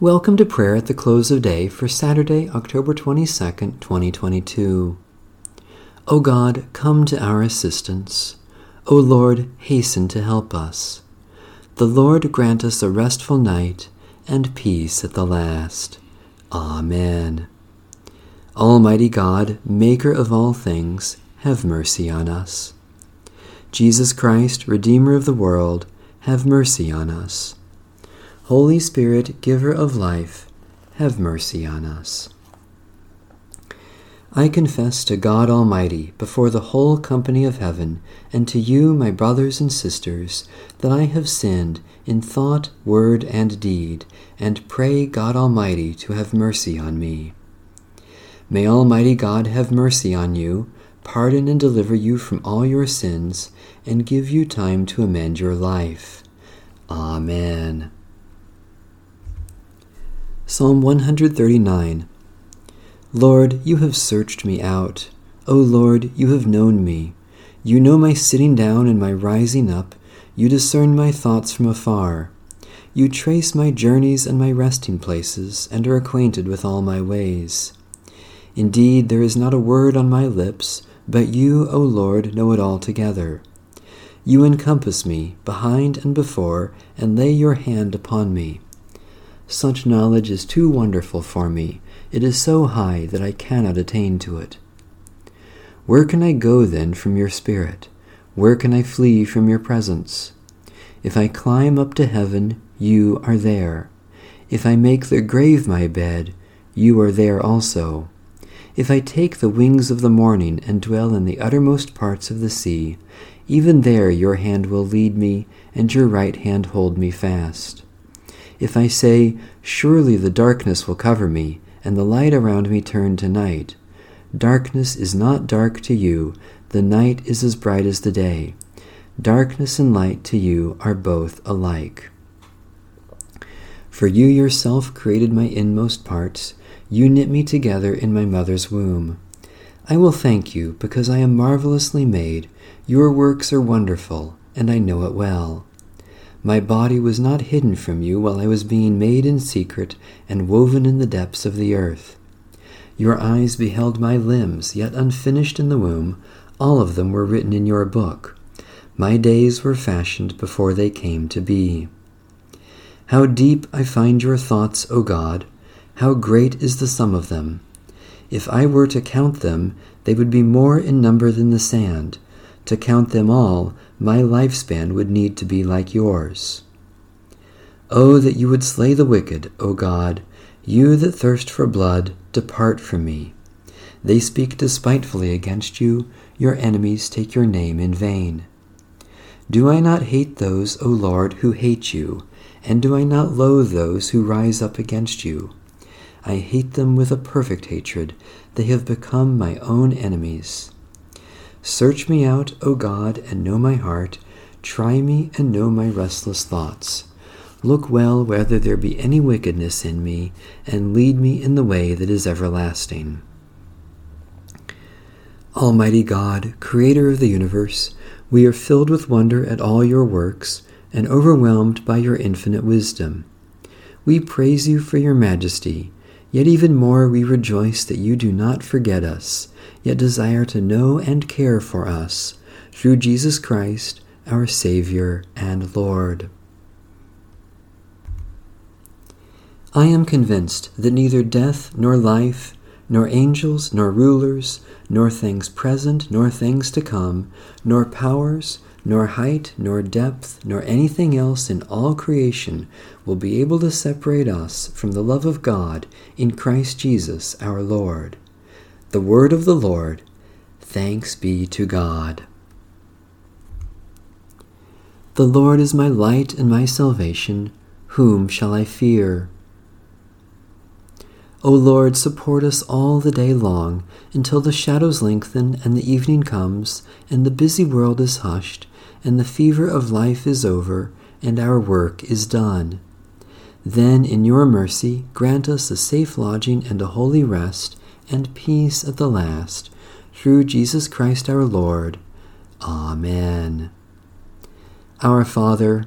Welcome to prayer at the close of day for Saturday, October 22nd, 2022. O God, come to our assistance. O Lord, hasten to help us. The Lord grant us a restful night and peace at the last. Amen. Almighty God, Maker of all things, have mercy on us. Jesus Christ, Redeemer of the world, have mercy on us. Holy Spirit, giver of life, have mercy on us. I confess to God Almighty before the whole company of heaven and to you, my brothers and sisters, that I have sinned in thought, word, and deed, and pray God Almighty to have mercy on me. May Almighty God have mercy on you, pardon and deliver you from all your sins, and give you time to amend your life. Amen. Psalm 139 Lord, you have searched me out. O Lord, you have known me. You know my sitting down and my rising up. You discern my thoughts from afar. You trace my journeys and my resting places, and are acquainted with all my ways. Indeed, there is not a word on my lips, but you, O Lord, know it altogether. You encompass me, behind and before, and lay your hand upon me. Such knowledge is too wonderful for me. It is so high that I cannot attain to it. Where can I go then from your Spirit? Where can I flee from your presence? If I climb up to heaven, you are there. If I make the grave my bed, you are there also. If I take the wings of the morning and dwell in the uttermost parts of the sea, even there your hand will lead me, and your right hand hold me fast. If I say, Surely the darkness will cover me, and the light around me turn to night, darkness is not dark to you, the night is as bright as the day. Darkness and light to you are both alike. For you yourself created my inmost parts, you knit me together in my mother's womb. I will thank you because I am marvelously made. Your works are wonderful, and I know it well. My body was not hidden from you while I was being made in secret and woven in the depths of the earth. Your eyes beheld my limbs, yet unfinished in the womb. All of them were written in your book. My days were fashioned before they came to be. How deep I find your thoughts, O God! How great is the sum of them! If I were to count them, they would be more in number than the sand. To count them all, my lifespan would need to be like yours. Oh, that you would slay the wicked, O God! You that thirst for blood, depart from me. They speak despitefully against you, your enemies take your name in vain. Do I not hate those, O Lord, who hate you? And do I not loathe those who rise up against you? I hate them with a perfect hatred. They have become my own enemies. Search me out, O God, and know my heart. Try me and know my restless thoughts. Look well whether there be any wickedness in me, and lead me in the way that is everlasting. Almighty God, Creator of the universe, we are filled with wonder at all your works, and overwhelmed by your infinite wisdom. We praise you for your majesty, yet even more we rejoice that you do not forget us yet desire to know and care for us through Jesus Christ, our Savior and Lord. I am convinced that neither death nor life, nor angels nor rulers, nor things present nor things to come, nor powers, nor height, nor depth, nor anything else in all creation will be able to separate us from the love of God in Christ Jesus our Lord. The word of the Lord. Thanks be to God. The Lord is my light and my salvation. Whom shall I fear? O Lord, support us all the day long, until the shadows lengthen and the evening comes, and the busy world is hushed, and the fever of life is over, and our work is done. Then, in your mercy, grant us a safe lodging and a holy rest and peace at the last, through Jesus Christ our Lord. Amen. Our Father,